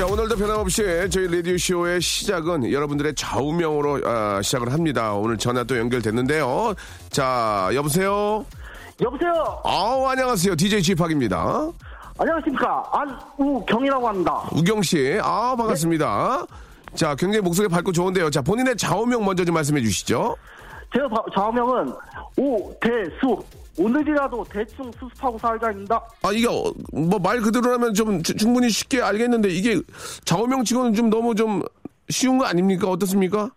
자, 오늘도 변함없이 저희 라디오쇼의 시작은 여러분들의 좌우명으로 아, 시작을 합니다. 오늘 전화 또 연결됐는데요. 자, 여보세요? 여보세요. 아우, 안녕하세요. DJ 지팍입니다. 안녕하십니까. 안우경이라고 합니다. 우경씨, 아 반갑습니다. 자, 굉장히 목소리 밝고 좋은데요. 자, 본인의 좌우명 먼저 좀 말씀해 주시죠. 제 바- 좌우명은 오대수. 오늘이라도 대충 수습하고 살자입니다. 아, 이게, 뭐, 말 그대로라면 좀 추- 충분히 쉽게 알겠는데, 이게 좌우명 치고는 좀 너무 좀 쉬운 거 아닙니까? 어떻습니까?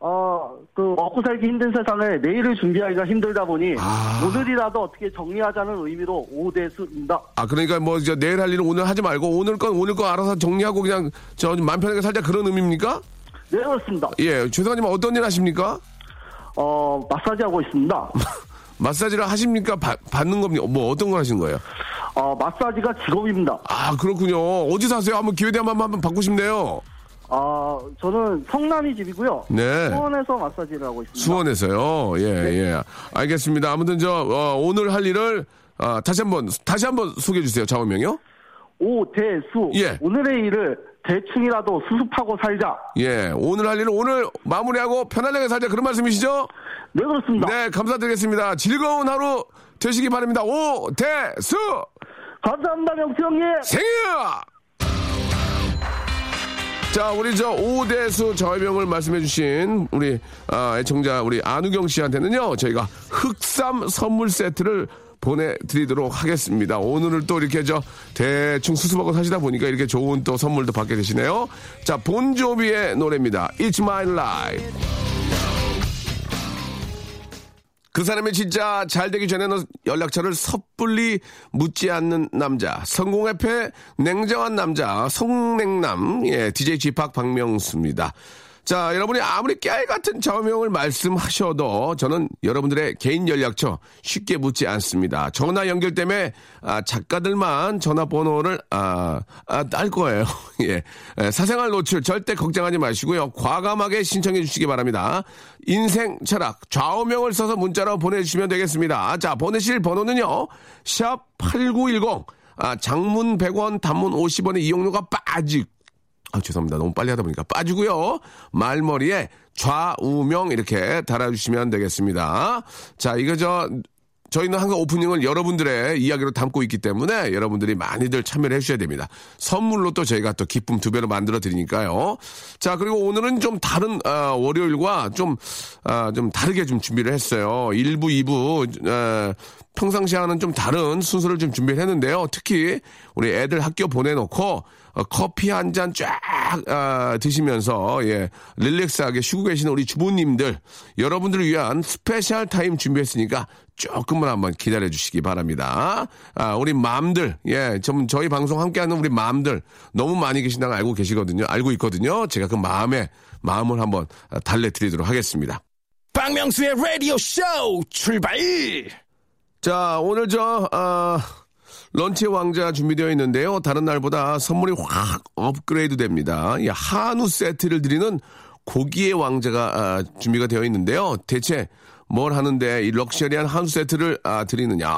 어, 그 먹고 살기 힘든 세상에 내일을 준비하기가 힘들다 보니 아. 오늘이라도 어떻게 정리하자는 의미로 오대수입니다. 아, 그러니까 뭐, 이제 내일 할 일은 오늘 하지 말고, 오늘 건 오늘 거 알아서 정리하고 그냥, 저, 맘 편하게 살자 그런 의미입니까? 네 그렇습니다. 예, 죄송하지만 어떤 일 하십니까? 어 마사지 하고 있습니다. 마사지를 하십니까? 받- 받는 겁니까? 뭐 어떤 걸 하시는 거예요? 어 마사지가 직업입니다. 아, 그렇군요. 어디 사세요? 한번 기회 되면 한번, 한번 받고 싶네요. 아 저는 성남이 집이고요. 네. 수원에서 마사지를 하고 있습니다. 수원에서요. 예, 예. 알겠습니다. 아무튼 저, 어, 오늘 할 일을, 아, 다시 한 번, 다시 한번 소개해 주세요. 좌우명이요? 오대수. 예. 오늘의 일을 대충이라도 수습하고 살자. 예. 오늘 할 일은 오늘 마무리하고 편안하게 살자. 그런 말씀이시죠? 네 그렇습니다. 네, 감사드리겠습니다. 즐거운 하루 되시기 바랍니다. 오, 대, 수! 감사합니다 명수 형님. 생일! 자, 우리 저 오대수 저명을 말씀해주신 우리 아, 애청자 우리 안우경 씨한테는요 저희가 흑삼 선물 세트를 보내드리도록 하겠습니다. 오늘을 또 이렇게 저 대충 수습하고 사시다 보니까 이렇게 좋은 또 선물도 받게 되시네요. 자, 본조비의 노래입니다. It's My Life. 그 사람이 진짜 잘 되기 전에는 연락처를 섣불리 묻지 않는 남자. 성공의 패 냉정한 남자. 성냉남. 예, DJ 지팍 박명수입니다. 자, 여러분이 아무리 깨알 같은 좌우명을 말씀하셔도 저는 여러분들의 개인 연락처 쉽게 묻지 않습니다. 전화 연결 때문에 아, 작가들만 전화번호를 아, 아, 딸 거예요. 예. 에, 사생활 노출 절대 걱정하지 마시고요. 과감하게 신청해 주시기 바랍니다. 인생 철학 좌우명을 써서 문자로 보내주시면 되겠습니다. 자, 보내실 번호는요. 샵 8910. 아, 장문 100원, 단문 50원의 이용료가 빠지, 아, 죄송합니다. 너무 빨리 하다 보니까 빠지고요. 말머리에 좌우명 이렇게 달아주시면 되겠습니다. 자, 이거 저 저희는 항상 오프닝을 여러분들의 이야기로 담고 있기 때문에 여러분들이 많이들 참여를 해주셔야 됩니다. 선물로 또 저희가 또 기쁨 두 배로 만들어 드리니까요. 자, 그리고 오늘은 좀 다른, 아, 월요일과 좀, 아, 좀 다르게 좀 준비를 했어요. 1부, 2부, 아, 평상시 하는 좀 다른 순서를 좀 준비를 했는데요. 특히 우리 애들 학교 보내놓고 어, 커피 한 잔 쫙 아, 드시면서 예 relax하게 쉬고 계시는 우리 주부님들 여러분들을 위한 special time 준비했으니까 조금만 한번 기다려 주시기 바랍니다. 아, 우리 mom들 예 좀 저희 방송 함께하는 우리 mom들 너무 많이 계신다는 걸 알고 계시거든요. 알고 있거든요. 제가 그 마음에 마음을 한번 아, 달래드리도록 하겠습니다. 박명수의 라디오 쇼 출발! 자, 오늘 저, 아, 런치 왕자 준비되어 있는데요. 다른 날보다 선물이 확 업그레이드 됩니다. 이 한우 세트를 드리는 고기의 왕자가 아, 준비가 되어 있는데요. 대체 뭘 하는데 이 럭셔리한 한우 세트를 아, 드리느냐?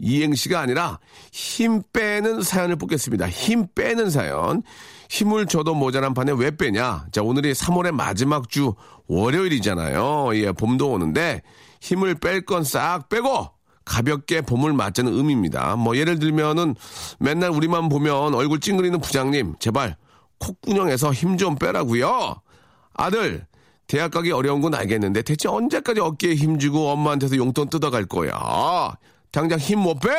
이행시가 아니라 힘 빼는 사연을 뽑겠습니다. 힘 빼는 사연. 힘을 줘도 모자란 판에 왜 빼냐? 자, 오늘이 3월의 마지막 주 월요일이잖아요. 예, 봄도 오는데 힘을 뺄 건 싹 빼고 가볍게 봄을 맞자는 의미입니다. 뭐 예를 들면은 맨날 우리만 보면 얼굴 찡그리는 부장님 제발 콧구녕에서 힘 좀 빼라고요. 아들 대학 가기 어려운 건 알겠는데 대체 언제까지 어깨에 힘주고 엄마한테서 용돈 뜯어갈 거야. 당장 힘 못 빼.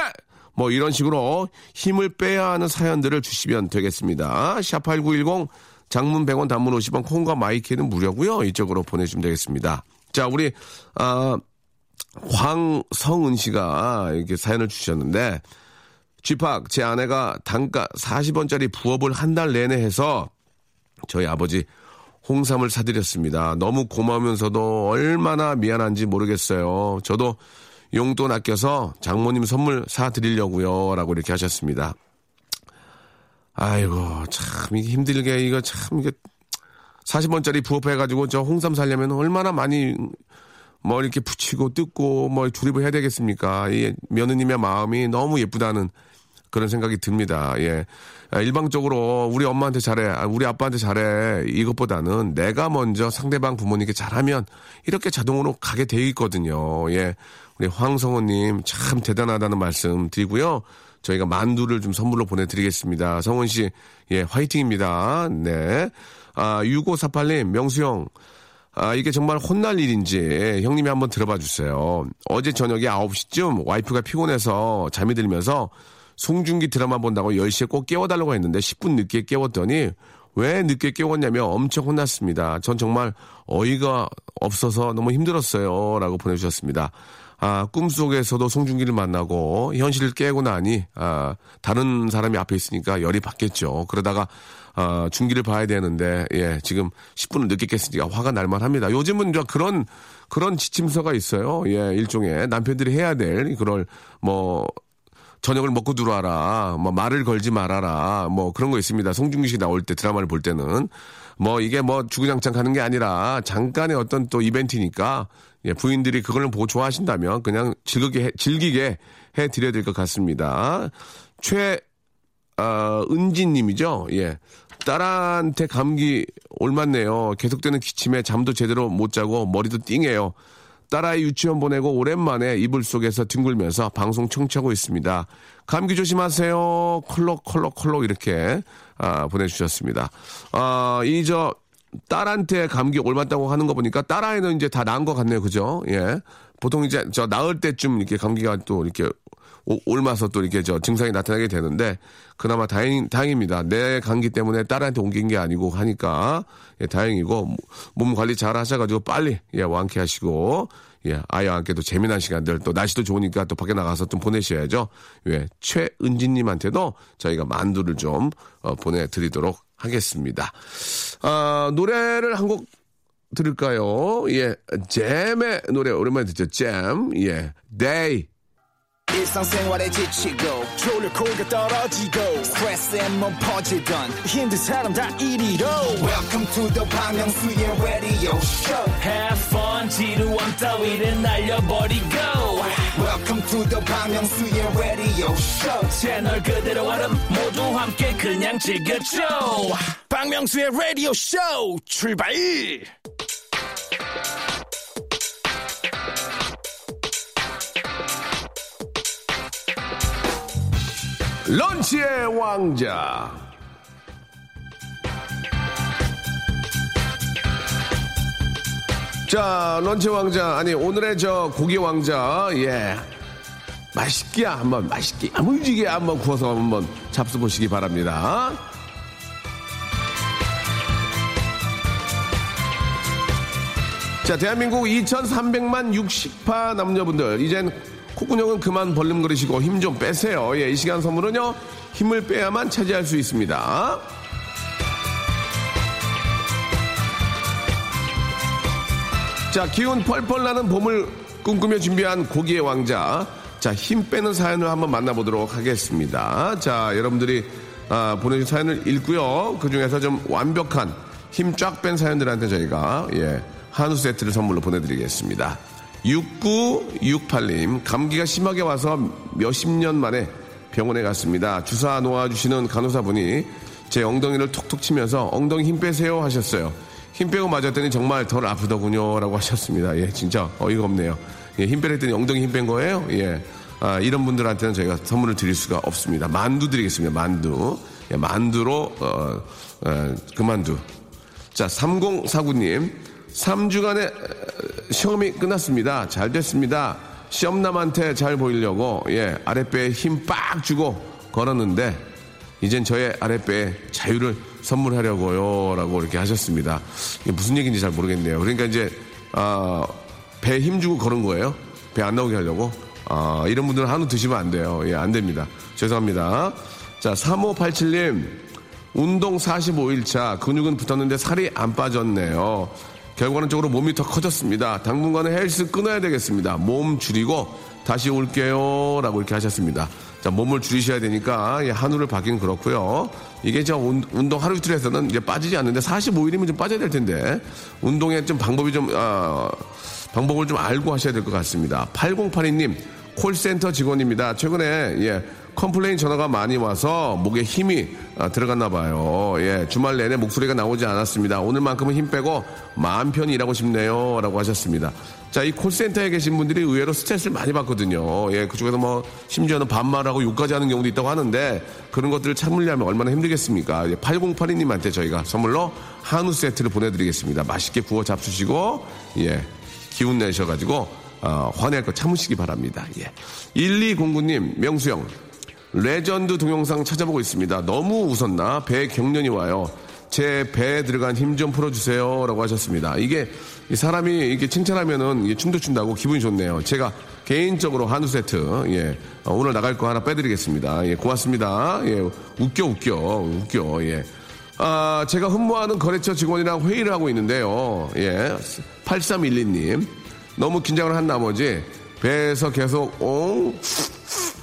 뭐 이런 식으로 힘을 빼야 하는 사연들을 주시면 되겠습니다. 샵8910 장문 100원 단문 50원 콩과 마이케이는 무료고요. 이쪽으로 보내주시면 되겠습니다. 자, 우리 아 황성은 씨가 이렇게 사연을 주셨는데 쥐팍 제 아내가 단가 40원짜리 부업을 한 달 내내 해서 저희 아버지 홍삼을 사드렸습니다. 너무 고마우면서도 얼마나 미안한지 모르겠어요. 저도 용돈 아껴서 장모님 선물 사드리려고요. 라고 이렇게 하셨습니다. 아이고, 참, 이게 힘들게, 이거 참, 이게 40원짜리 부업해가지고 저 홍삼 살려면 얼마나 많이 뭐 이렇게 붙이고 뜯고 뭐 조립을 해야 되겠습니까? 이 며느님의 마음이 너무 예쁘다는 그런 생각이 듭니다. 예. 아, 일방적으로 우리 엄마한테 잘해, 아, 우리 아빠한테 잘해 이것보다는 내가 먼저 상대방 부모님께 잘하면 이렇게 자동으로 가게 돼 있거든요. 예. 우리 황성호님 참 대단하다는 말씀 드리고요. 저희가 만두를 좀 선물로 보내드리겠습니다. 성훈 씨, 예, 화이팅입니다. 네. 아, 6548님, 명수형. 아, 이게 정말 혼날 일인지 형님이 한번 들어봐 주세요. 어제 저녁에 9시쯤 와이프가 피곤해서 잠이 들면서 송중기 드라마 본다고 10시에 꼭 깨워달라고 했는데 10분 늦게 깨웠더니 왜 늦게 깨웠냐며 엄청 혼났습니다. 전 정말 어이가 없어서 너무 힘들었어요. 라고 보내주셨습니다. 아, 꿈속에서도 송중기를 만나고 현실을 깨고 나니, 아, 다른 사람이 앞에 있으니까 열이 받겠죠. 그러다가, 아, 중기를 봐야 되는데, 예, 지금 10분을 늦게 깼으니까 화가 날 만 합니다. 요즘은 저 그런, 그런 지침서가 있어요. 예, 일종의 남편들이 해야 될, 그걸, 뭐, 저녁을 먹고 들어와라. 뭐 말을 걸지 말아라. 뭐 그런 거 있습니다. 송중기 씨 나올 때 드라마를 볼 때는 뭐 이게 뭐 주구장창 가는 게 아니라 잠깐의 어떤 또 이벤트니까 예, 부인들이 그걸 보고 좋아하신다면 그냥 즐기게 해, 즐기게 해 드려야 될 것 같습니다. 최 어, 은지님이죠. 예. 딸한테 감기 올맞네요. 계속되는 기침에 잠도 제대로 못 자고 머리도 띵해요. 딸아이 유치원 보내고 오랜만에 이불 속에서 뒹굴면서 방송 청취하고 있습니다. 감기 조심하세요. 컬럭 컬럭 컬럭 이렇게 아, 보내주셨습니다. 아, 이 저 딸한테 감기 올맞다고 하는 거 보니까 딸아이는 이제 다 나은 것 같네요. 그죠? 예. 보통 이제 저 나을 때쯤 이렇게 감기가 또 이렇게 오- 옮아서 또 이렇게 저 증상이 나타나게 되는데 그나마 다행 다행입니다. 내 감기 때문에 딸한테 옮긴 게 아니고 하니까 예, 다행이고 몸 관리 잘 하셔가지고 빨리 예 완쾌하시고 예 아이와 함께 또 재미난 시간들 또 날씨도 좋으니까 또 밖에 나가서 좀 보내셔야죠. 예 최은진님한테도 저희가 만두를 좀 어, 보내드리도록 하겠습니다. 아 노래를 한 곡 들을까요? 예 잼의 노래 오랜만에 듣죠. 잼예 일상생활에 지치고, 떨어지고, 퍼지던, welcome to the Bang Myung-soo's radio show Have fun 지루함 따위를 날려버리고 welcome to the Myung-soo's radio show 채널 그대로 얼음 모두 함께 그냥 즐겨줘 박명수의 라디오 쇼 출발 런치의 왕자. 자, 런치 왕자. 아니, 오늘의 저 고기 왕자. 예. 맛있게 한번, 맛있게, 야무지게 한번 구워서 한번 잡숴 보시기 바랍니다. 자, 대한민국 2,300만 60파 남녀분들, 이젠 콧구녕은 그만 벌름거리시고 힘 좀 빼세요. 예, 이 시간 선물은요, 힘을 빼야만 차지할 수 있습니다. 자, 기운 펄펄 나는 봄을 꿈꾸며 준비한 고기의 왕자. 자, 힘 빼는 사연을 한번 만나보도록 하겠습니다. 자, 여러분들이 아, 보내주신 사연을 읽고요. 그 중에서 좀 완벽한 힘 쫙 뺀 사연들한테 저희가, 예, 한우 세트를 선물로 보내드리겠습니다. 6968님, 감기가 심하게 와서 몇십 년 만에 병원에 갔습니다. 주사 놓아주시는 간호사분이 제 엉덩이를 톡톡 치면서 엉덩이 힘 빼세요 하셨어요. 힘 빼고 맞았더니 정말 덜 아프더군요. 라고 하셨습니다. 예, 진짜 어이가 없네요. 예, 힘 빼랬더니 엉덩이 힘 뺀 거예요? 예. 아, 이런 분들한테는 저희가 선물을 드릴 수가 없습니다. 만두 드리겠습니다. 만두. 예, 만두로, 어, 어, 그 만두. 자, 3049님. 3주간의 시험이 끝났습니다. 잘 됐습니다. 시험남한테 잘 보이려고, 예, 아랫배에 힘 빡 주고 걸었는데, 이젠 저의 아랫배에 자유를 선물하려고요. 라고 이렇게 하셨습니다. 이게 무슨 얘기인지 잘 모르겠네요. 그러니까 이제, 아, 배에 힘 주고 걸은 거예요. 배 안 나오게 하려고. 아, 이런 분들은 한우 드시면 안 돼요. 예, 안 됩니다. 죄송합니다. 자, 3587님. 운동 45일차. 근육은 붙었는데 살이 안 빠졌네요. 결과론적으로 몸이 더 커졌습니다. 당분간은 헬스 끊어야 되겠습니다. 몸 줄이고 다시 올게요. 라고 이렇게 하셨습니다. 자, 몸을 줄이셔야 되니까 예, 한우를 받기는 그렇고요. 이게 저 운- 운동 하루 이틀 해서는 이제 빠지지 않는데 45일이면 좀 빠져야 될 텐데 운동에 좀 방법이 좀 아, 방법을 좀 알고 하셔야 될 것 같습니다. 8082님 콜센터 직원입니다. 최근에 예, complain 전화가 많이 와서 목에 힘이 아, 들어갔나 봐요. 예, 주말 내내 목소리가 나오지 않았습니다. 오늘만큼은 힘 빼고 마음 편히 일하고 싶네요. 라고 하셨습니다. 자, 이 콜센터에 계신 분들이 의외로 스트레스를 많이 받거든요. 예, 그쪽에서 뭐, 심지어는 반말하고 욕까지 하는 경우도 있다고 하는데, 그런 것들을 참으려면 얼마나 힘들겠습니까? 예, 8082님한테 저희가 선물로 한우 세트를 보내드리겠습니다. 맛있게 구워 잡수시고, 예, 기운 내셔가지고, 어, 화낼 거 참으시기 바랍니다. 예. 1209님, 명수형. 레전드 동영상 찾아보고 있습니다. 너무 웃었나? 배에 경련이 와요. 제 배에 들어간 힘 좀 풀어주세요. 라고 하셨습니다. 이게 이 사람이 이렇게 칭찬하면은 춤도 춘다고 기분이 좋네요. 제가 개인적으로 한우 세트, 예. 어, 오늘 나갈 거 하나 빼드리겠습니다. 예, 고맙습니다. 예, 웃겨, 웃겨, 웃겨, 예. 아, 제가 근무하는 거래처 직원이랑 회의를 하고 있는데요. 예. 8312님. 너무 긴장을 한 나머지 배에서 계속 옹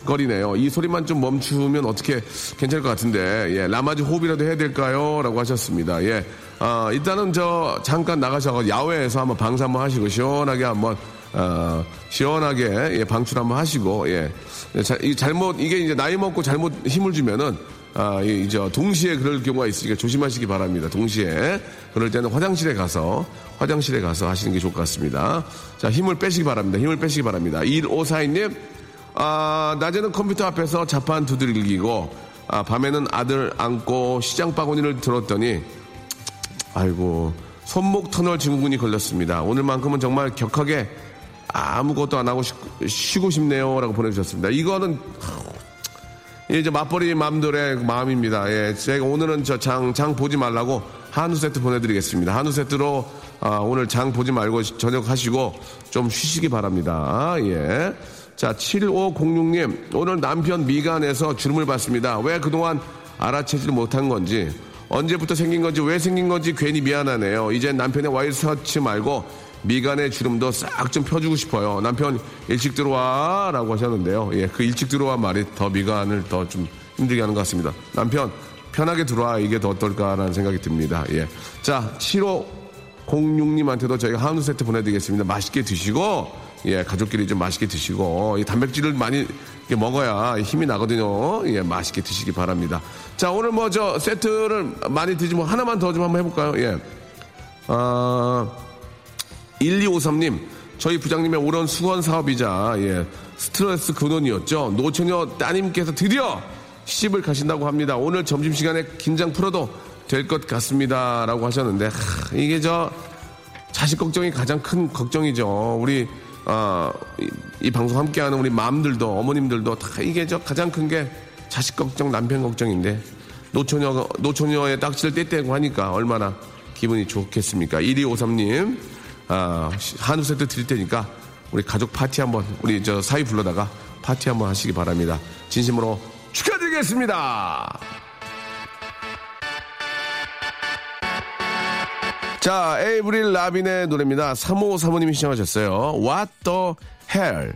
거리네요. 이 소리만 좀 멈추면 어떻게 괜찮을 것 같은데, 예, 라마지 호흡이라도 해야 될까요? 라고 하셨습니다. 예, 아, 일단은 저, 잠깐 나가셔서 야외에서 한번 방사 한번 하시고, 시원하게 한번, 어, 시원하게, 예, 방출 한번 하시고, 예. 자, 이 잘못, 이게 이제 나이 먹고 잘못 힘을 주면은, 아, 이, 이제 동시에 그럴 경우가 있으니까 조심하시기 바랍니다. 동시에. 그럴 때는 화장실에 가서, 화장실에 가서 하시는 게 좋을 것 같습니다. 자, 힘을 빼시기 바랍니다. 힘을 빼시기 바랍니다. 1542님, 아, 낮에는 컴퓨터 앞에서 자판 두들기고, 아, 밤에는 아들 안고 시장 바구니를 들었더니, 아이고, 손목 터널 증후군이 걸렸습니다. 오늘만큼은 정말 격하게 아무것도 안 하고 쉬, 쉬고 싶네요. 라고 보내주셨습니다. 이거는, 예, 이제 맞벌이 맘들의 마음입니다. 예, 제가 오늘은 저 장, 장 보지 말라고 한우 세트 보내드리겠습니다. 한우 세트로 아, 오늘 장 보지 말고 저녁 하시고 좀 쉬시기 바랍니다. 예. 자, 7506님, 오늘 남편 미간에서 주름을 받습니다. 왜 그동안 알아채지를 못한 건지, 언제부터 생긴 건지, 왜 생긴 건지 괜히 미안하네요. 이제 남편의 와이셔츠 말고 미간의 주름도 싹 좀 펴주고 싶어요. 남편 일찍 들어와 라고 하셨는데요. 예, 그 일찍 들어와 말이 더 미간을 더 좀 힘들게 하는 것 같습니다. 남편 편하게 들어와 이게 더 어떨까라는 생각이 듭니다. 예. 자, 7506님한테도 저희가 한우 세트 보내드리겠습니다. 맛있게 드시고 예, 가족끼리 좀 맛있게 드시고 이 단백질을 많이 먹어야 힘이 나거든요. 예, 맛있게 드시기 바랍니다. 자, 오늘 뭐 저 세트를 많이 드지 뭐 하나만 더 좀 한번 해볼까요? 예. 아, 1253님, 저희 부장님의 오랜 수건 사업이자, 예, 스트레스 근원이었죠. 노처녀 따님께서 드디어 시집을 가신다고 합니다. 오늘 점심시간에 긴장 풀어도 될 것 같습니다. 라고 하셨는데, 하, 이게 저, 자식 걱정이 가장 큰 걱정이죠. 우리, 아, 이, 이 방송 함께하는 우리 마음들도, 어머님들도 다 이게 저 가장 큰 게 자식 걱정, 남편 걱정인데, 노처녀, 노처녀의 딱지를 떼떼고 하니까 얼마나 기분이 좋겠습니까? 1253님, 아, 한우 세트 드릴 테니까 우리 가족 파티 한번, 우리 저 사위 불러다가 파티 한번 하시기 바랍니다. 진심으로 축하드리겠습니다! 자, 에이브릴 라빈의 노래입니다. 3호 사모님이 시청하셨어요. What the hell?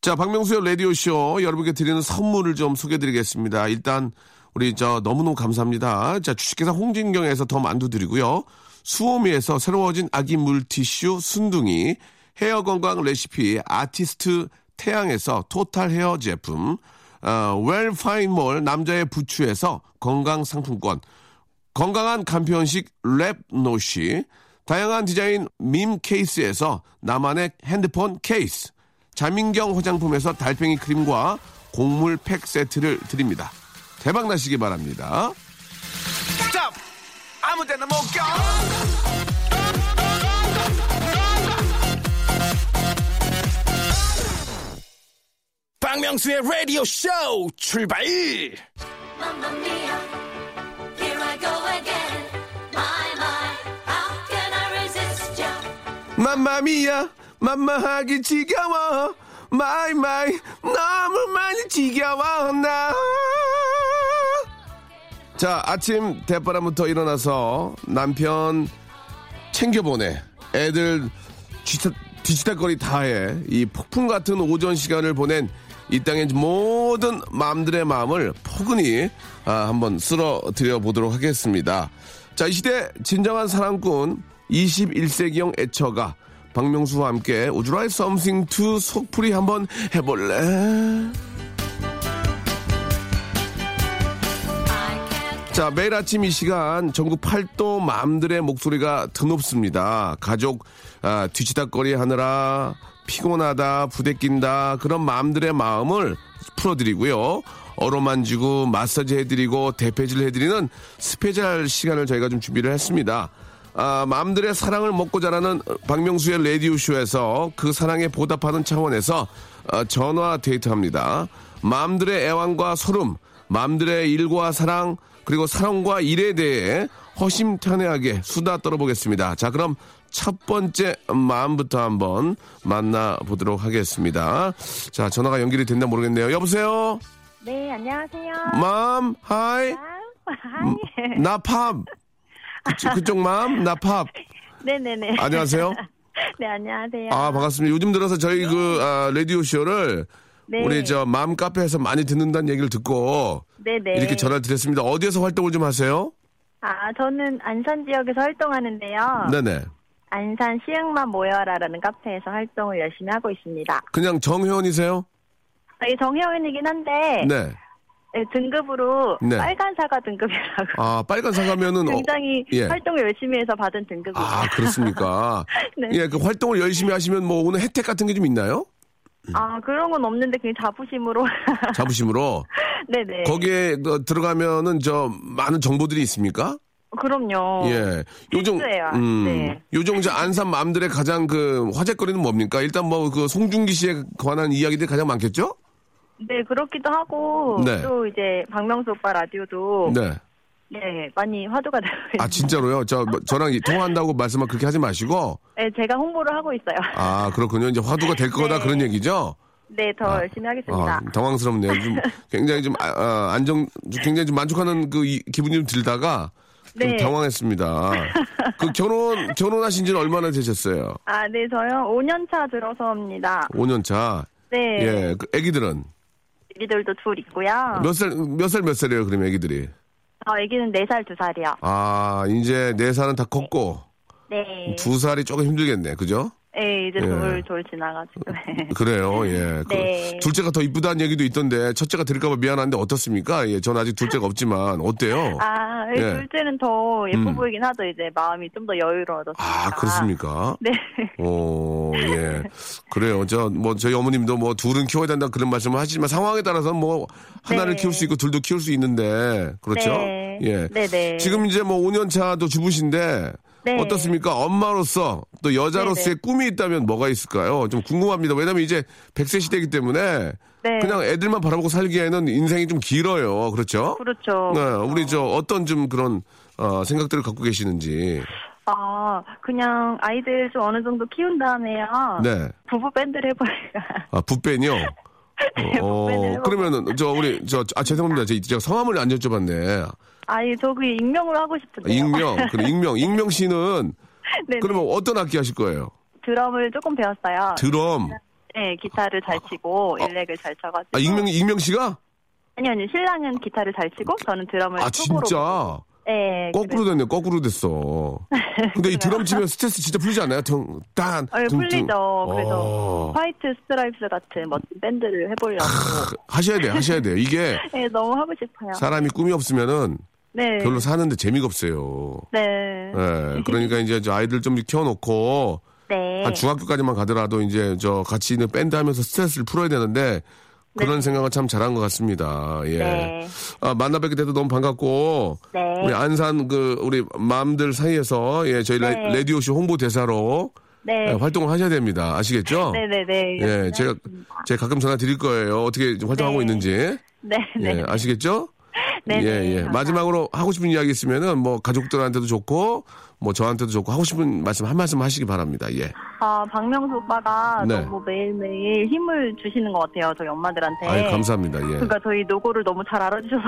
자, 박명수의 라디오쇼 여러분께 드리는 선물을 좀 소개해드리겠습니다. 일단, 우리 저 너무너무 감사합니다. 자, 주식회사 홍진경에서 더 만두 드리고요. 수오미에서 새로워진 아기 물티슈 순둥이, 헤어 건강 레시피 아티스트 태양에서 total hair 제품, 어, 웰파인몰 남자의 부추에서 건강 상품권, 건강한 간편식 랩노시, 다양한 디자인 밈 케이스에서 나만의 핸드폰 케이스, 자민경 화장품에서 달팽이 크림과 곡물 팩 세트를 드립니다. 대박 나시기 바랍니다. 스탑! 아무 데나 못 가! 박명수의 라디오 쇼 출발! Mamma mia, here I go again. My, my, how can I resist you? 맘마미야, 맘마하기 지겨워. 마이 마이, 너무 많이 지겨워, 나. 자, 아침 댓바람부터 일어나서 남편 챙겨보내. 애들 뒤치다, 뒤치다거리 다 해. 이 폭풍 같은 오전 시간을 보낸 이 땅의 모든 mom들의 마음을 포근히 아, 한번 쓸어드려 보도록 하겠습니다. 자, 이 시대 진정한 사랑꾼 21세기형 애처가 박명수와 함께 Would you like something to 속풀이 한번 해볼래? 자, 매일 아침 이 시간 전국 팔도 마음들의 목소리가 드높습니다. 가족 아, 뒤치다거리 하느라 피곤하다, 부대낀다 그런 마음들의 마음을 풀어드리고요. 어루만지고 마사지 해드리고 대패질 해드리는 special 시간을 저희가 좀 준비를 했습니다. 아, mom들의 사랑을 먹고 자라는 박명수의 라디오쇼에서 그 사랑에 보답하는 차원에서 어, 전화 데이트합니다. mom들의 애환과 설움, mom들의 일과 사랑, 그리고 사랑과 일에 대해 허심탄회하게 수다 떨어보겠습니다. 자, 그럼 첫 번째 mom부터 한번 만나보도록 하겠습니다. 자, 전화가 연결이 됐나 모르겠네요. 여보세요? 네, 안녕하세요. mom, hi, hi. 나 팝. 그쪽, 그쪽 mom, 나 pop. 네네네. 안녕하세요. 네, 안녕하세요. 아, 반갑습니다. 요즘 들어서 저희 그, 아, 라디오쇼를 네. 우리 저맘 카페에서 많이 듣는다는 얘기를 듣고 네네. 이렇게 전화를 드렸습니다. 어디에서 활동을 좀 하세요? 아, 저는 안산 지역에서 활동하는데요. 네네. 안산 시흥맘 모여라라는 카페에서 활동을 열심히 하고 있습니다. 그냥 정회원이세요? 아, 이 정혜원이긴 한데 네. 네, 등급으로 네. 빨간 사과 등급이라고 아, 빨간 사과면은. 어, 굉장히 예. 활동을 열심히 해서 받은 등급이에요. 아, 그렇습니까? 네. 예, 그 활동을 열심히 하시면 뭐 오늘 혜택 같은 게 좀 있나요? 아, 그런 건 없는데 그냥 자부심으로. 자부심으로. 네네. 거기에 그 들어가면은 저 많은 정보들이 있습니까? 그럼요. 예. 요즘 어. 음. 네. 요즘 이제 안산 맘들의 가장 그 화제거리는 뭡니까? 일단 뭐 그 송중기 씨에 관한 이야기들이 가장 많겠죠? 네, 그렇기도 하고 네. 또 이제 박명수 오빠 라디오도 네. 네, 많이 화두가 되고 있어요. 아, 진짜로요? 저, 뭐, 저랑 이- 통화한다고 말씀을 그렇게 하지 마시고. 네, 제가 홍보를 하고 있어요. 아, 그렇군요. 이제 화두가 될 거다 네. 그런 얘기죠? 네, 더 열심히 하겠습니다. 아, 당황스럽네요. 좀 굉장히 좀, 아, 아, 안정, 굉장히 좀 만족하는 그 이- 기분이 좀 들다가 좀 네. 당황했습니다. 그 결혼, 결혼하신 지는 얼마나 되셨어요? 아, 네, 저요 5년 차 들어서입니다. 5년 차. 네, 예, 그 애기들은? 애기들도 둘 있고요. 몇 살, 몇 살, 몇 살이에요, 그러면 애기들이? 어, 애기는 4살, 2살이요. 아, 이제 네 살은 다 컸고, 네. 두 살이 조금 힘들겠네, 그죠? 네, 이제 예. 돌, 돌 지나가지고. 그래요, 예. 그 네. 둘째가 더 이쁘다는 얘기도 있던데, 첫째가 들을까봐 미안한데 어떻습니까? 예, 전 아직 둘째가 없지만, 어때요? 아, 예. 둘째는 더 예뻐 음. 보이긴 하죠. 이제 마음이 좀 더 여유로워졌으니까. 아, 그렇습니까? 네. 오, 예. 그래요. 저, 뭐, 저희 어머님도 뭐, 둘은 키워야 된다 그런 말씀을 하시지만 상황에 따라서 뭐, 하나를 네. 키울 수 있고 둘도 키울 수 있는데, 그렇죠? 네. 예. 네네. 지금 이제 뭐, 5년 차도 주부신데, 네. 어떻습니까? 엄마로서, 또 여자로서의 네네. 꿈이 있다면 뭐가 있을까요? 좀 궁금합니다. 왜냐면 이제 100세 시대이기 때문에, 네. 그냥 애들만 바라보고 살기에는 인생이 좀 길어요. 그렇죠? 그렇죠. 네, 우리 저, 어떤 좀 그런, 어, 생각들을 갖고 계시는지. 아, 그냥 아이들 좀 어느 정도 키운 다음에요. 네. 부부 밴드를 해볼까. 아, 붓벤이요? 네, 어. 그러면은, 저, 우리, 저, 아, 죄송합니다. 제- 제가 성함을 안 여쭤봤네. 아니, 저 그게 익명으로 하고 싶은데요. 익명, 그래, 익명. 익명 씨는, 네. 그러면 어떤 악기 하실 거예요? 드럼을 조금 배웠어요. 드럼. 네, 기타를 잘 치고 일렉을 잘 쳐가지고. 아, 익명, 익명 씨가? 아니요, 아니요. 신랑은 기타를 잘 치고 저는 드럼을 아, 초보로 진짜? 네. 거꾸로 됐네, 거꾸로 됐어. 근데 이 드럼 치면 스트레스 진짜 풀리지 않아요? 등, 딴. 어, 예, 등, 등. 풀리죠. 그래서 어. 화이트 스트라이프스 같은 멋진 밴드를 해보려고. 하셔야 돼요, 하셔야 돼요. 이게 네, 너무 하고 싶어요. 사람이 꿈이 없으면은 네. 별로 사는데 재미가 없어요. 네. 예, 그러니까 이제 저 아이들 좀 키워놓고 네. 한 중학교까지만 가더라도 이제 저 같이 있는 밴드 하면서 스트레스를 풀어야 되는데 그런 생각을 참 잘한 것 같습니다. 예. 네. 아, 만나 뵙게 돼도 너무 반갑고 네. 우리 안산 그 우리 맘들 사이에서 예 저희 네. 라- 라디오 쇼 홍보 대사로 네. 예, 활동을 하셔야 됩니다. 아시겠죠? 네네네. 예, 제가 제가 가끔 전화 드릴 거예요. 어떻게 좀 활동하고 네. 있는지. 네. 예, 아시겠죠? 네. 예, 예. 감사합니다. 마지막으로 하고 싶은 이야기 있으면은 뭐 가족들한테도 좋고 뭐 저한테도 좋고 하고 싶은 말씀 한 말씀 하시기 바랍니다. 예. 아, 박명수 오빠가 네. 너무 매일매일 힘을 주시는 것 같아요. 저희 엄마들한테. 아이, 감사합니다. 예. 그러니까 저희 노고를 너무 잘 알아주셔서.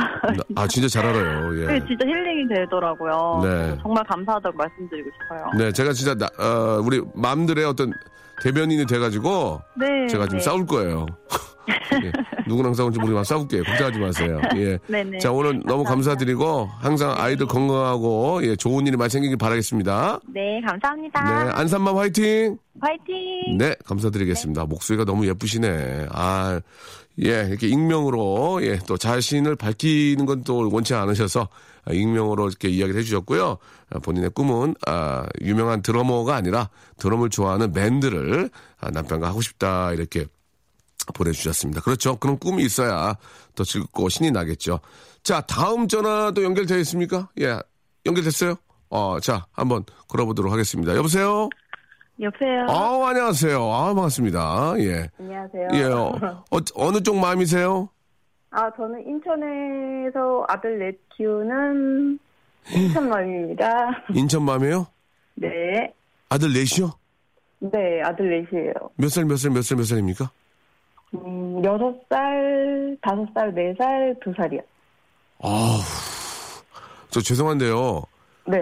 아, 진짜 잘 알아요. 예. 그게 진짜 힐링이 되더라고요. 네. 정말 감사하다고 말씀드리고 싶어요. 네, 제가 진짜 나- 어, 우리 맘들의 어떤 대변인이 돼가지고 네. 제가 좀 네. 싸울 거예요. 예. 누구랑 싸울지 모르지만 싸울게요. 걱정하지 마세요. 예. 네네. 자, 오늘 너무 감사드리고 항상 아이들 건강하고 예, 좋은 일이 많이 생기길 바라겠습니다. 네, 감사합니다. 네, 안산맘 화이팅! 화이팅! 네, 감사드리겠습니다. 목소리가 너무 예쁘시네. 아, 예, 이렇게 익명으로, 예, 또 자신을 밝히는 건 또 원치 않으셔서 아, 익명으로 이렇게 이야기를 해주셨고요. 아, 본인의 꿈은, 아, 유명한 드러머가 아니라 드럼을 좋아하는 밴드를 아, 남편과 하고 싶다, 이렇게 보내주셨습니다. 그렇죠. 그런 꿈이 있어야 더 즐겁고 신이 나겠죠. 자, 다음 전화도 연결되어 있습니까? 예, 연결됐어요? 어, 자, 한번 걸어보도록 하겠습니다. 여보세요? 여보세요? 아, 안녕하세요. 아, 반갑습니다. 예. 안녕하세요. 예, 어, 어, 느 쪽 마음이세요? 아, 저는 인천에서 아들 넷 키우는 인천맘입니다. 인천 마음이에요? 네. 아들 넷이요? 네, 아들 넷이에요. 몇 살, 몇 살, 몇 살, 몇 살입니까? 음, 여섯 살, 다섯 살, 네 살, 두 살이요. 아우, 저 죄송한데요. 네.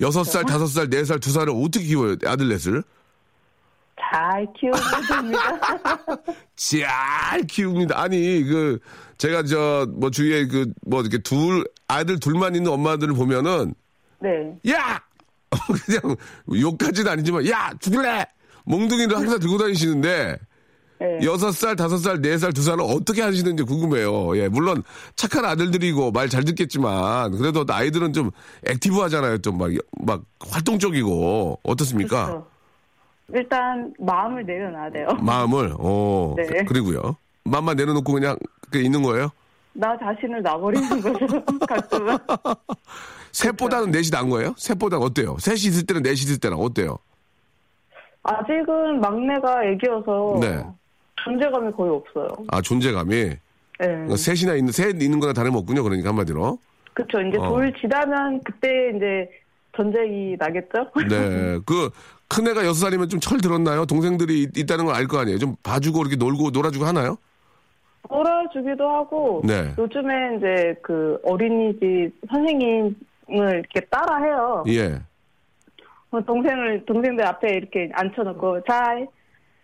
여섯 살, 다섯 살, 네 살, 두 살을 어떻게 키워요? 아들 넷을? 잘 있습니다. 잘 키웁니다. 아니, 그, 제가 저, 뭐, 주위에 그, 뭐, 이렇게 둘, 아들 둘만 있는 엄마들을 보면은, 네. 야! 그냥, 욕까지는 아니지만, 야! 죽을래! 몽둥이를 항상 들고 다니시는데, 네. 여섯 살, 다섯 살, 네 살, 두 살은 어떻게 하시는지 궁금해요. 예, 물론 착한 아들들이고 말 잘 듣겠지만 그래도 아이들은 좀 active 하잖아요. 좀 막, 막 활동적이고 어떻습니까? 그렇죠. 일단 마음을 내려놔야 돼요. 마음을, 어, 네. 그, 리고요 마음만 내려놓고 그냥 그 있는 거예요? 나 자신을 놔버리는 거죠. 가끔은. 셋보다는 넷이 나은 거예요? 셋보다 어때요? 셋이 있을 때는 넷이 있을 때는 어때요? 아직은 막내가 애기여서 네. 존재감이 거의 없어요. 아, 존재감이. 네. 그러니까 셋이나 있는, 셋 있는 거나 다름없군요. 그러니까 한마디로. 그쵸. 이제 어. 돌 지나면 그때 이제 전쟁이 나겠죠? 네. 그, 큰애가 여섯 살이면 좀 철 들었나요? 동생들이 있- 있다는 걸 알 거 아니에요? 좀 봐주고 이렇게 놀고 놀아주고 하나요? 놀아주기도 하고 네. 요즘에 이제 그 어린이집 선생님을 이렇게 따라 해요. 예. 어, 동생을 동생들 앞에 이렇게 앉혀놓고 자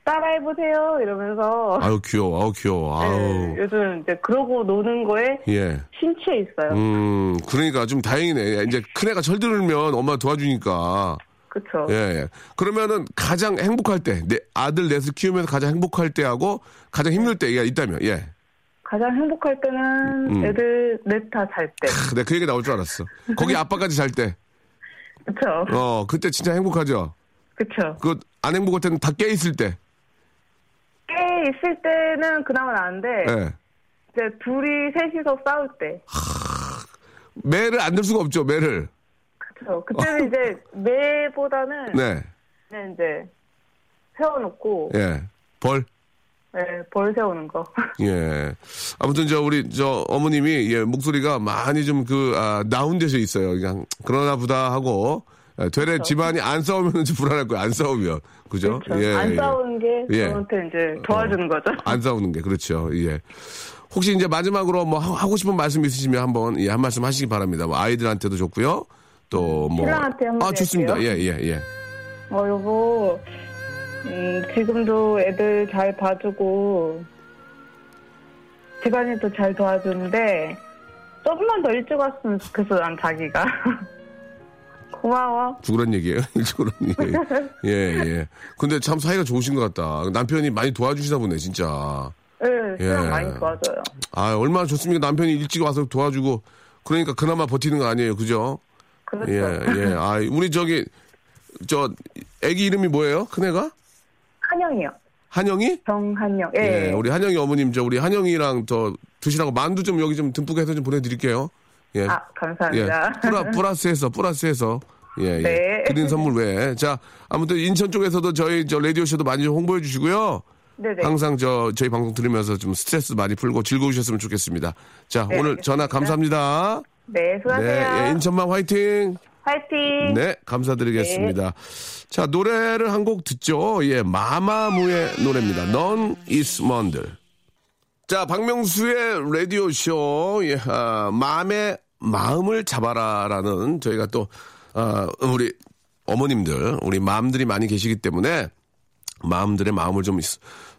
따라해보세요 이러면서 아유, 귀여워. 아우, 귀여워. 아우. 네, 요즘 이제 그러고 노는 거에 예. 심취해 있어요. 음, 그러니까 좀 다행이네. 이제 큰애가 철 들면 엄마 도와주니까. 그쵸. 예, 예. 그러면은 가장 행복할 때, 내 아들 넷을 키우면서 가장 행복할 때하고 가장 힘들 때가 있다면, 예. 가장 행복할 때는 음. 애들 넷 다 잘 때. 크, 내가 그 얘기 나올 줄 알았어. 거기 아빠까지 잘 때. 그쵸. 어, 그때 진짜 행복하죠. 그쵸. 그 안 행복할 때는 다 깨 있을 때. 깨 있을 때는 그나마 나은데 예. 이제 둘이 셋이서 싸울 때. 매를 안 들 수가 없죠, 매를. 그쵸. 그때는 이제 매보다는 어. 네. 그냥 이제 세워놓고 예. 벌. 네, 벌 세우는 거. 예. 아무튼 저 우리 저 어머님이 예, 목소리가 많이 좀그 아, 다운돼서 있어요. 그냥 그러나 보다 하고 예, 되레 집안이 안 싸우면 좀 불안할 거예요. 안 싸우면 그죠? 그렇죠. 예, 안 예. 싸우는 게 예. 저한테 이제 도와주는 거죠. 안 싸우는 게 그렇죠. 예. 혹시 이제 마지막으로 뭐 하- 하고 싶은 말씀 있으시면 한번 예, 한 말씀 하시기 바랍니다. 뭐 아이들한테도 좋고요. 또 뭐. 신랑한테 한마디 아 좋습니다. 예. 예 예. 어, 여보, 음, 지금도 애들 잘 봐주고, 집안일도 잘 도와주는데, 조금만 더 일찍 왔으면 좋겠어, 난 자기가. 고마워. 죽으란 얘기예요. 죽으란 얘기. 예 예. 근데 참 사이가 좋으신 것 같다. 남편이 많이 도와주시나 보네 진짜. 네, 신랑 예. 많이 도와줘요. 아, 얼마나 좋습니까? 남편이 일찍 와서 도와주고, 그러니까 그나마 버티는 거 아니에요, 그죠? 그렇죠. 예, 예. 아, 우리 저기 저 애기 이름이 뭐예요? 큰애가? 한영이요. 한영이? 정한영. 예, 예. 우리 한영이 어머님 저 우리 한영이랑 더 드시라고 만두 좀 여기 좀 듬뿍 해서 좀 보내드릴게요. 예. 아, 감사합니다. 예. 플라, 플러스해서, 플러스해서. 예, 예. 네. 드린 선물 외에. 자, 아무튼 인천 쪽에서도 저희 저 라디오쇼도 많이 좀 홍보해 주시고요. 네네. 항상 저 저희 방송 들으면서 좀 스트레스 많이 풀고 즐거우셨으면 좋겠습니다. 자, 네, 오늘 전화 감사합니다. 네, 수고하세요. 네, 예, 인천만 화이팅! 화이팅! 네, 감사드리겠습니다. 자, 노래를 한 곡 듣죠. 예, 마마무의 노래입니다. 넌 이스먼들. 자, 박명수의 라디오쇼, 예, 아, 마음의 마음을 잡아라라는 저희가 또, 아, 우리 어머님들, 우리 마음들이 많이 계시기 때문에 마음들의 마음을 좀,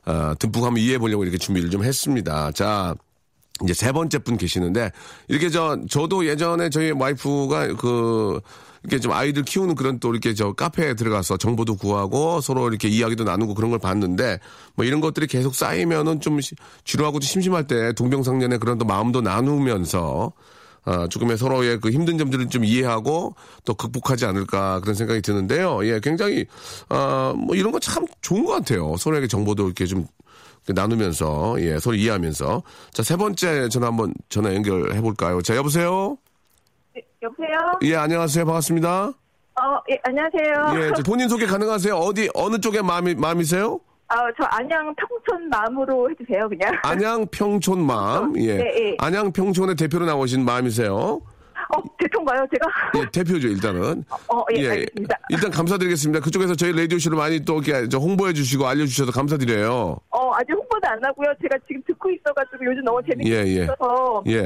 아, 듬뿍 한번 이해해 보려고 이렇게 준비를 좀 했습니다. 자, 이제 세 번째 분 계시는데 이렇게 저 저도 예전에 저희 와이프가 그 이렇게 좀 아이들 키우는 그런 또 이렇게 저 카페에 들어가서 정보도 구하고 서로 이렇게 이야기도 나누고 그런 걸 봤는데 뭐 이런 것들이 계속 쌓이면은 좀 시- 지루하고 좀 심심할 때 동병상련의 그런 또 마음도 나누면서 아, 조금의 서로의 그 힘든 점들을 좀 이해하고 또 극복하지 않을까 그런 생각이 드는데요. 예, 굉장히 아, 뭐 이런 거 참 좋은 것 같아요. 서로에게 정보도 이렇게 좀 나누면서 예 서로 이해하면서 자 세 번째 전화 한번 전화 연결해 볼까요? 자 여보세요. 여보세요? 예 안녕하세요 반갑습니다. 어, 예, 안녕하세요. 예 저 본인 소개 가능하세요? 어디 어느 쪽에 마음이 마음이세요? 어, 저 안양 평촌 마음으로 해주세요, 그냥. 안양 평촌 마음 예 네, 예. 안양 평촌의 대표로 나오신 마음이세요. 어, 대통가요, 제가? 예 대표죠 일단은. 어, 예, 알겠습니다. 일단 감사드리겠습니다. 그쪽에서 저희 라디오 쇼를 많이 또 이렇게 저 홍보해 주시고 알려주셔서 감사드려요. 어, 아직 홍보도 안 하고요. 제가 지금 듣고 있어가지고 요즘 너무 재밌게 예, 예. 있어서 예.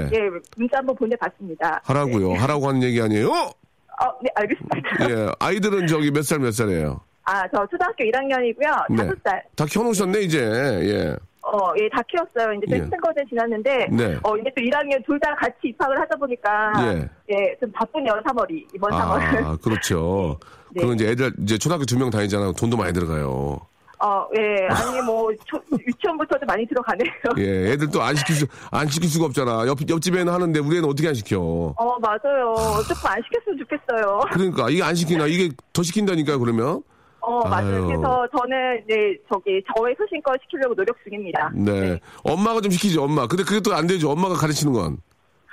문자 한번 보내봤습니다. 하라고요. 하라고 하는 얘기 아니에요? 어, 네, 알겠습니다. 예 아이들은 저기 몇 살 몇 살이에요? 아, 저 초등학교 1학년이고요. 네. 다섯 살. 다 켜놓으셨네, 이제. 예. 어, 예, 다 키웠어요. 이제 예. 저 친거제 지났는데, 네. 어, 이제 또 1학년 둘 다 같이 입학을 하다 보니까, 예. 예, 좀 바쁘네요, 3월이. 이번 3월은. 아, 그렇죠. 네. 그럼 이제 애들, 이제 초등학교 두 명 다니잖아요. 돈도 많이 들어가요. 어, 예, 아니, 뭐, 초- 유치원부터도 많이 들어가네요. 예, 애들 또 안 시킬 수, 안 시킬 수가 없잖아. 옆, 옆집에는 하는데 우리 애는 어떻게 안 시켜. 어, 맞아요. 조금 안 시켰으면 좋겠어요. 그러니까, 이게 안 시키나? 이게 더 시킨다니까요, 그러면? 어, 맞아요. 그래서 저는 이제 저기 저의 소신껏 시키려고 노력 중입니다. 네. 엄마가 좀 시키지, 엄마. 근데 그게 또 안 되죠. 엄마가 가르치는 건.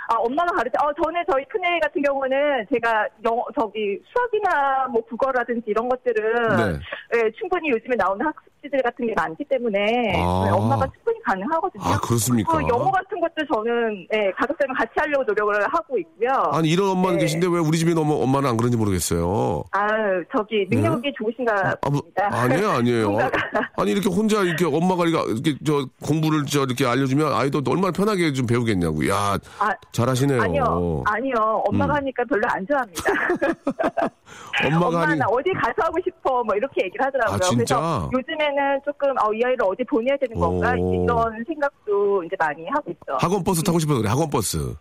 아, 엄마가 가르쳐. 어, 저는 저희 큰애 같은 경우는 제가 영어, 저기 수학이나 뭐 국어라든지 이런 것들은 네. 예, 충분히 요즘에 나오는 학습지들 같은 게 많기 때문에 아. 네, 엄마가 충분히 가능하거든요. 아, 그렇습니까? 그 영어 같은 것도 저는 예, 가족들과 같이 하려고 노력을 하고 있고요. 아니, 이런 엄마는 네. 계신데 왜 우리 집에 너무 엄마는 안 그런지 모르겠어요. 아, 저기 능력이 좋으신가 아, 뭐, 봅니다. 아니에요, 아니에요. 뭔가가. 아니, 이렇게 혼자 이렇게 엄마가 이렇게, 이렇게 저 공부를 저 이렇게 알려주면 아이도 얼마나 편하게 좀 배우겠냐고. 야, 아, 잘하시네요. 아니요, 아니요. 엄마가 음. 하니까 별로 안 좋아합니다. 엄마가 하니. 엄마는 어디 가서 하고 싶어, 뭐 이렇게 얘기를 하더라고요. 아? 그래서 요즘에는 조금 어, 이 아이를 어디 보내야 되는 건가 오. 이런 생각도 이제 많이 하고 있죠. 학원 버스 타고 싶어서 그래, 학원 버스.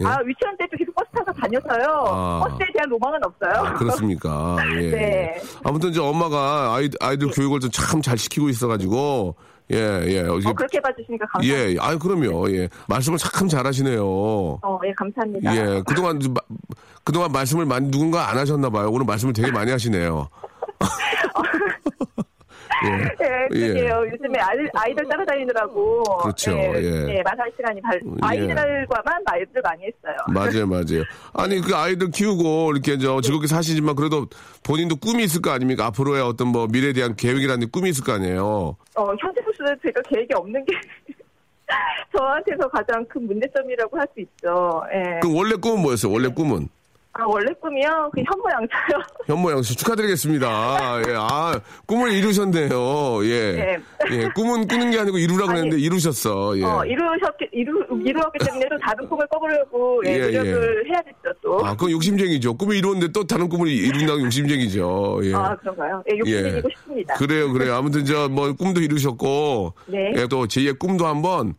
예? 아 유치원 때도 계속 버스 타서 다녔어요. 아. 버스에 대한 로망은 없어요. 아, 그렇습니까? 예. 네. 아무튼 저 엄마가 아이, 아이들 교육을 좀 참 잘 시키고 있어가지고, 예, 예. 어, 그렇게 봐주시니까 감사합니다. 예, 아유, 그럼요. 예. 말씀을 참 잘하시네요. 어, 예, 감사합니다. 예, 그동안, 마- 그동안 말씀을 많이 누군가 안 하셨나 봐요. 오늘 말씀을 되게 많이 하시네요. 예, 그게요. 요즘에 아이들, 아이들 따라다니느라고. 그렇죠, 예, 예. 예, 말할 시간이 발, 아이들과만 말들 많이 했어요. 맞아요, 맞아요. 아니, 그 아이들 키우고 이렇게 저 즐겁게 사시지만 그래도 본인도 꿈이 있을 거 아닙니까? 앞으로의 어떤 뭐 미래에 대한 계획이라는 꿈이 있을 거 아니에요. 어, 현재로서는 제가 계획이 없는 게 저한테서 가장 큰 문제점이라고 할 수 있죠. 예. 그럼 원래 꿈은 뭐였어요? 원래 꿈은? 아, 원래 꿈이요? 그 현모양처요. 현모양 씨 축하드리겠습니다. 예, 아, 꿈을 이루셨네요. 예. 네. 예, 꿈은 꾸는 게 아니고 이루라고 아니, 했는데 이루셨어. 예. 어, 이루셨기, 이루, 이루었기 때문에 또 다른 꿈을 꿔보려고 예, 예, 노력을 해야겠죠, 또. 아, 그건 욕심쟁이죠. 꿈을 이루었는데 또 다른 꿈을 이룬다는 욕심쟁이죠. 예. 아, 그런가요? 예, 욕심쟁이고 싶습니다. 그래요, 그래요. 아무튼 저 뭐 꿈도 이루셨고, 네. 예, 또 제2의 꿈도 한번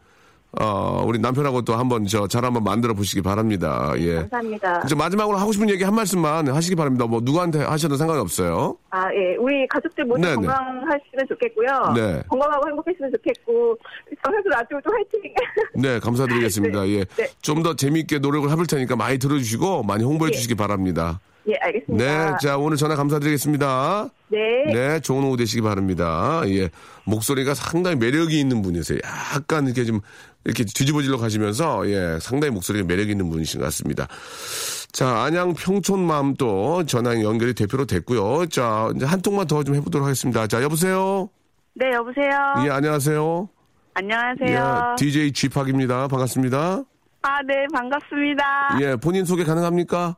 어, 우리 남편하고 또 한번 저 잘 한번 만들어 보시기 바랍니다. 예. 감사합니다. 저 마지막으로 하고 싶은 얘기 한 말씀만 하시기 바랍니다. 뭐 누구한테 하셔도 상관이 없어요. 아, 예. 우리 가족들 모두 네네. 건강하시면 좋겠고요. 네. 건강하고 행복했으면 좋겠고, 정해서 라디오도 화이팅! 네, 감사드리겠습니다. 예. 네. 좀더 재미있게 노력을 해볼 테니까 많이 들어주시고 많이 홍보해 예. 주시기 바랍니다. 예, 알겠습니다. 네, 자 오늘 전화 감사드리겠습니다. 네. 네, 좋은 오후 되시기 바랍니다. 예, 목소리가 상당히 매력이 있는 분이세요. 약간 이렇게 좀 이렇게 뒤집어질러 가시면서 예, 상당히 목소리가 매력 있는 분이신 것 같습니다. 자, 안양 평촌맘도 전화 연결이 대표로 됐고요. 자, 이제 한 통만 더 좀 해보도록 하겠습니다. 자, 여보세요. 네, 여보세요. 예, 안녕하세요. 안녕하세요. 예, DJ 쥐팍입니다. 반갑습니다. 아, 네, 반갑습니다. 예, 본인 소개 가능합니까?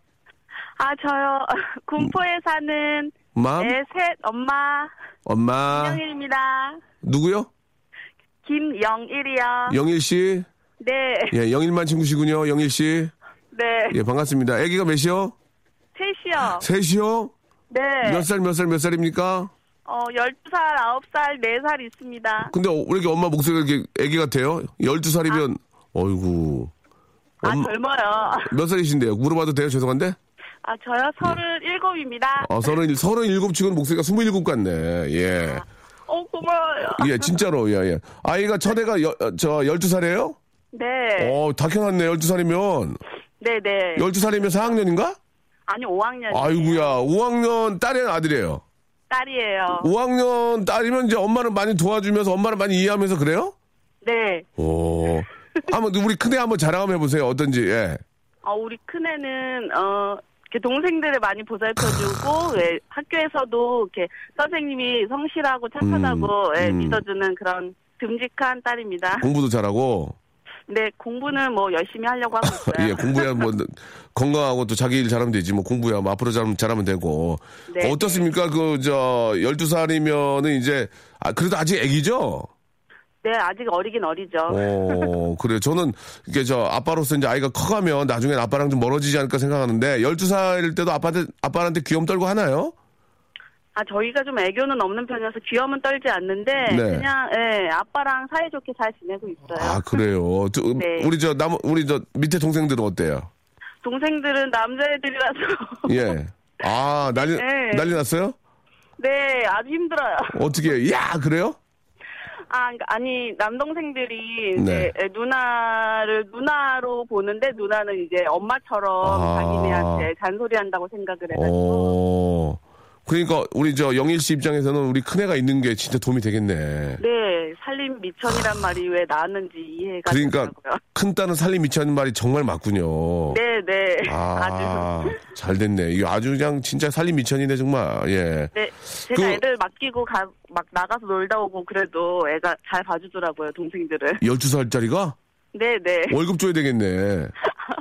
아, 저요. 군포에 사는 맘? 네, 셋 엄마 엄마. 김영일입니다. 누구요? 김영일이요. 영일 씨. 네. 예, 영일만 친구시군요. 영일 씨. 네. 예, 반갑습니다. 아기가 몇이요? 셋이요. 셋이요? 네. 몇 살, 몇 살, 몇 살입니까? 어, 12살, 9살, 4살 있습니다. 근데 어, 왜 이렇게 엄마 목소리가 이렇게 아기 같아요? 12살이면, 어이구. 아, 엄마- 젊어요. 몇 살이신데요? 물어봐도 돼요? 죄송한데? 아, 저요? 37입니다. 어, 서른, 서른일곱 치고는 목소리가 스물일곱 같네. 예. 어, 고마워요. 예, 진짜로, 예, 예. 아이가 첫애가 여, 어, 저, 열두 살이에요? 네. 어, 다 켜놨네, 열두 살이면. 네네. 열두 살이면 4학년인가? 아니, 5학년. 아이구야, 5학년 딸이에요, 아들이에요? 딸이에요. 5학년 딸이면 이제 엄마를 많이 도와주면서 엄마를 많이 이해하면서 그래요? 네. 오. 한번 우리 큰애 한번 자랑 한번 해보세요. 어떤지. 예. 어, 우리 큰애는, 어, 이렇게 동생들을 많이 보살펴주고, 예, 학교에서도 이렇게 선생님이 성실하고 착하다고, 음, 예, 음. 믿어주는 그런 듬직한 딸입니다. 공부도 잘하고. 네, 공부는 뭐 열심히 하려고 하고 있어요. 예, 공부야 뭐 건강하고 또 자기 일 잘하면 되지. 뭐 공부야 뭐 앞으로 잘하면, 잘하면 되고. 네, 어떻습니까? 그 저 12살이면은 이제 아 그래도 아직 애기죠? 네, 아직 어리긴 어리죠. 어, 그래요. 저는 이게 저 아빠로서 이제 아이가 커가면 나중에 아빠랑 좀 멀어지지 않을까 생각하는데 12살일 때도 아빠한테 아빠한테 귀염 떨고 하나요? 아, 저희가 좀 애교는 없는 편이어서 귀염은 떨지 않는데, 네. 그냥, 예, 아빠랑 사이좋게 잘 지내고 있어요. 아, 그래요. 두- 네. 우리 저 남, 우리 저 밑에 동생들은 어때요? 동생들은 남자애들이라서, 예. 아, 난리, 네. 난리 났어요? 네, 아주 힘들어요. 어떻게, 야, 그래요? 아, 그러니까 아니 남동생들이 네. 이제 누나를 누나로 보는데 누나는 이제 엄마처럼 아. 자기네한테 잔소리한다고 생각을 해가지고 어. 그러니까 우리 저 영일 씨 입장에서는 우리 큰애가 있는 게 진짜 도움이 되겠네. 네 살림 미천이란 말이 왜 나왔는지 이해가 그러니까 되더라고요. 큰 딸은 살림 미치는 말이 정말 맞군요. 네 네 아, 아주 잘 됐네. 이거 아주 그냥 진짜 살림 미천이네, 정말. 예. 네 제가 그- 애들 맡기고 가, 막 나가서 놀다 오고 그래도 애가 잘 봐주더라고요 동생들을 12살짜리가 네 네 월급 줘야 되겠네.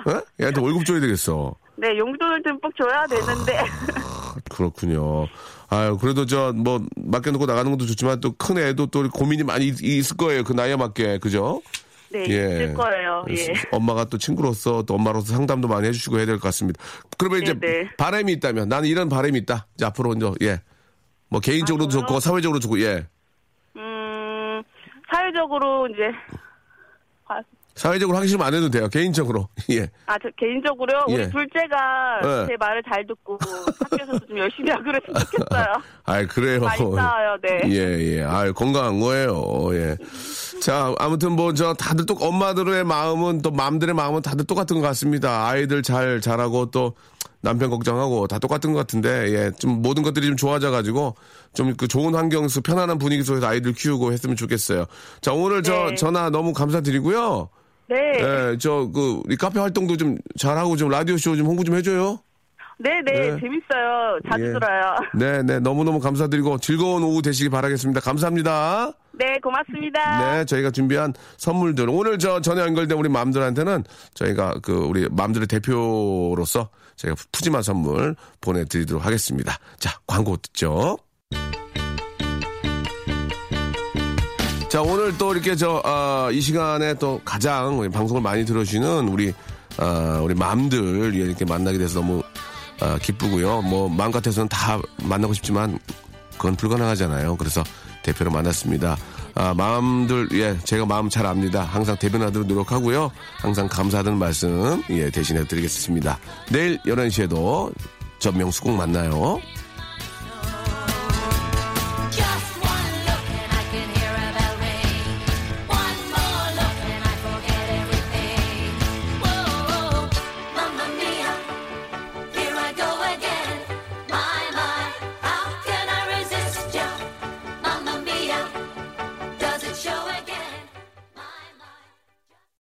어? 얘한테 월급 줘야 되겠어. 네 용돈을 듬뿍 줘야 되는데 그렇군요. 아유, 그래도 저, 뭐, 맡겨놓고 나가는 것도 좋지만 또 큰 애도 또 고민이 많이 있- 있을 거예요. 그 나이에 맞게. 그죠? 네 예. 있을 거예요 예 엄마가 또 친구로서 또 엄마로서 상담도 많이 해주시고 해야 될 것 같습니다. 그러면 이제 네, 네. 바람이 있다면 나는 이런 바람이 있다. 이제 앞으로 이제, 예. 뭐 개인적으로도 아? 좋고 사회적으로 좋고, 예. 음 사회적으로 이제 아, 사회적으로 싫으면 안 해도 돼요. 개인적으로. 예. 아, 저 개인적으로요. 우리 예. 둘째가 예. 제 말을 잘 듣고 학교에서도 좀 열심히 하고 그랬으면 좋겠어요. 아이, 그래요. 많이 싸워요, 네. 예, 예. 아유, 건강한 거예요. 예. 자, 아무튼 뭐, 저, 다들 또, 엄마들의 마음은 또, 맘들의 마음은 다들 똑같은 것 같습니다. 아이들 잘 자라고 또, 남편 걱정하고 다 똑같은 것 같은데, 예. 좀 모든 것들이 좀 좋아져 가지고, 좀 그 좋은 환경 속, 편안한 분위기 속에서 아이들 키우고 했으면 좋겠어요. 자, 오늘 저, 네. 전화 너무 감사드리고요. 네. 예, 저, 그, 우리 카페 활동도 좀 잘하고 좀 라디오쇼 좀 홍보 좀 해줘요. 네, 네, 네. 재밌어요. 자주 예. 들어요. 네, 네. 너무너무 감사드리고 즐거운 오후 되시기 바라겠습니다. 감사합니다. 네, 고맙습니다. 네, 저희가 준비한 선물들. 오늘 저 전에 연결된 우리 맘들한테는 저희가 그 우리 맘들의 대표로서 저희가 푸짐한 선물 보내드리도록 하겠습니다. 자, 광고 듣죠. 자, 오늘 또 이렇게 저, 아, 이 시간에 또 가장 방송을 많이 들어주시는 우리, 아, 우리 맘들 이렇게 만나게 돼서 너무 아, 기쁘고요. 뭐, 마음 같아서는 다 만나고 싶지만 그건 불가능하잖아요. 그래서 대표로 만났습니다. 아, 마음들, 예, 제가 마음 잘 압니다. 항상 대변하도록 노력하고요. 항상 감사하다는 말씀, 예, 대신해 드리겠습니다. 내일 11시에도 저 명수 꼭 만나요.